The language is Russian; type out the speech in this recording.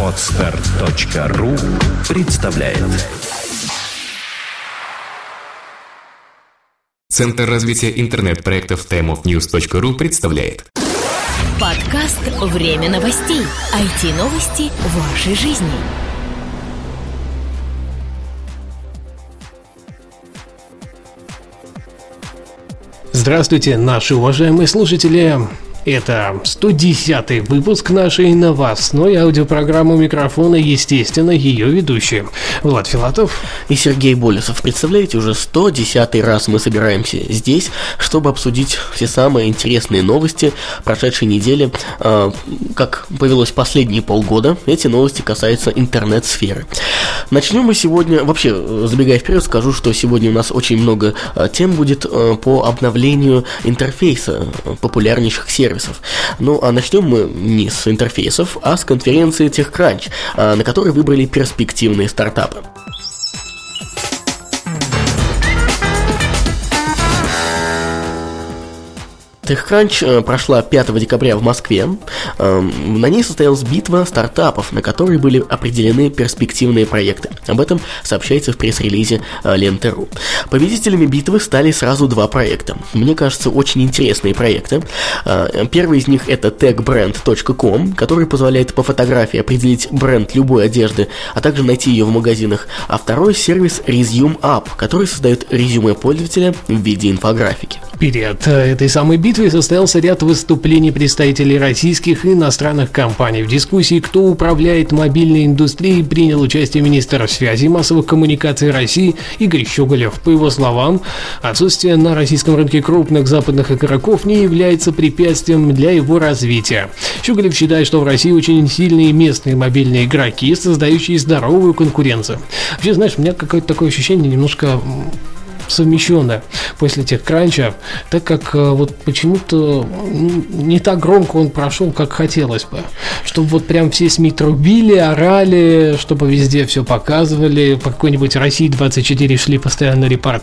Отстар.ру представляет Центр развития интернет-проектов timeofnews.ru представляет Подкаст «Время новостей». IT-новости вашей жизни. Здравствуйте, наши уважаемые слушатели! Это 110-й выпуск нашей новостной аудиопрограммы микрофона, естественно, ее ведущие. Влад Филатов и Сергей Болесов. Представляете, уже 110 раз мы собираемся здесь, чтобы обсудить все самые интересные новости прошедшей недели. А, как повелось последние полгода, эти новости касаются интернет-сферы. Начнем мы сегодня, вообще, забегая вперед, скажу, что сегодня у нас очень много а, тем будет а, по обновлению интерфейса популярнейших сервисов сервисов. Ну, а начнем мы не с интерфейсов, а с конференции TechCrunch, а, на которой выбрали перспективные стартапы. TechCrunch э, прошла 5 декабря в Москве. Эм, на ней состоялась битва стартапов, на которой были определены перспективные проекты. Об этом сообщается в пресс-релизе э, Ленты.ру. Победителями битвы стали сразу два проекта. Мне кажется, очень интересные проекты. Э, первый из них это techbrand.com, который позволяет по фотографии определить бренд любой одежды, а также найти ее в магазинах. А второй сервис Resume App, который создает резюме пользователя в виде инфографики. Перед этой самой битвой состоялся ряд выступлений представителей российских и иностранных компаний. В дискуссии «Кто управляет мобильной индустрией» принял участие министр связи и массовых коммуникаций России Игорь Щеголев. По его словам, отсутствие на российском рынке крупных западных игроков не является препятствием для его развития. Щеголев считает, что в России очень сильные местные мобильные игроки, создающие здоровую конкуренцию. Вообще, знаешь, у меня какое-то такое ощущение немножко совмещенное после тех кранча, так как э, вот почему-то не так громко он прошел, как хотелось бы. Чтобы вот прям все СМИ трубили, орали, чтобы везде все показывали, по какой-нибудь России 24 шли постоянно репортажи,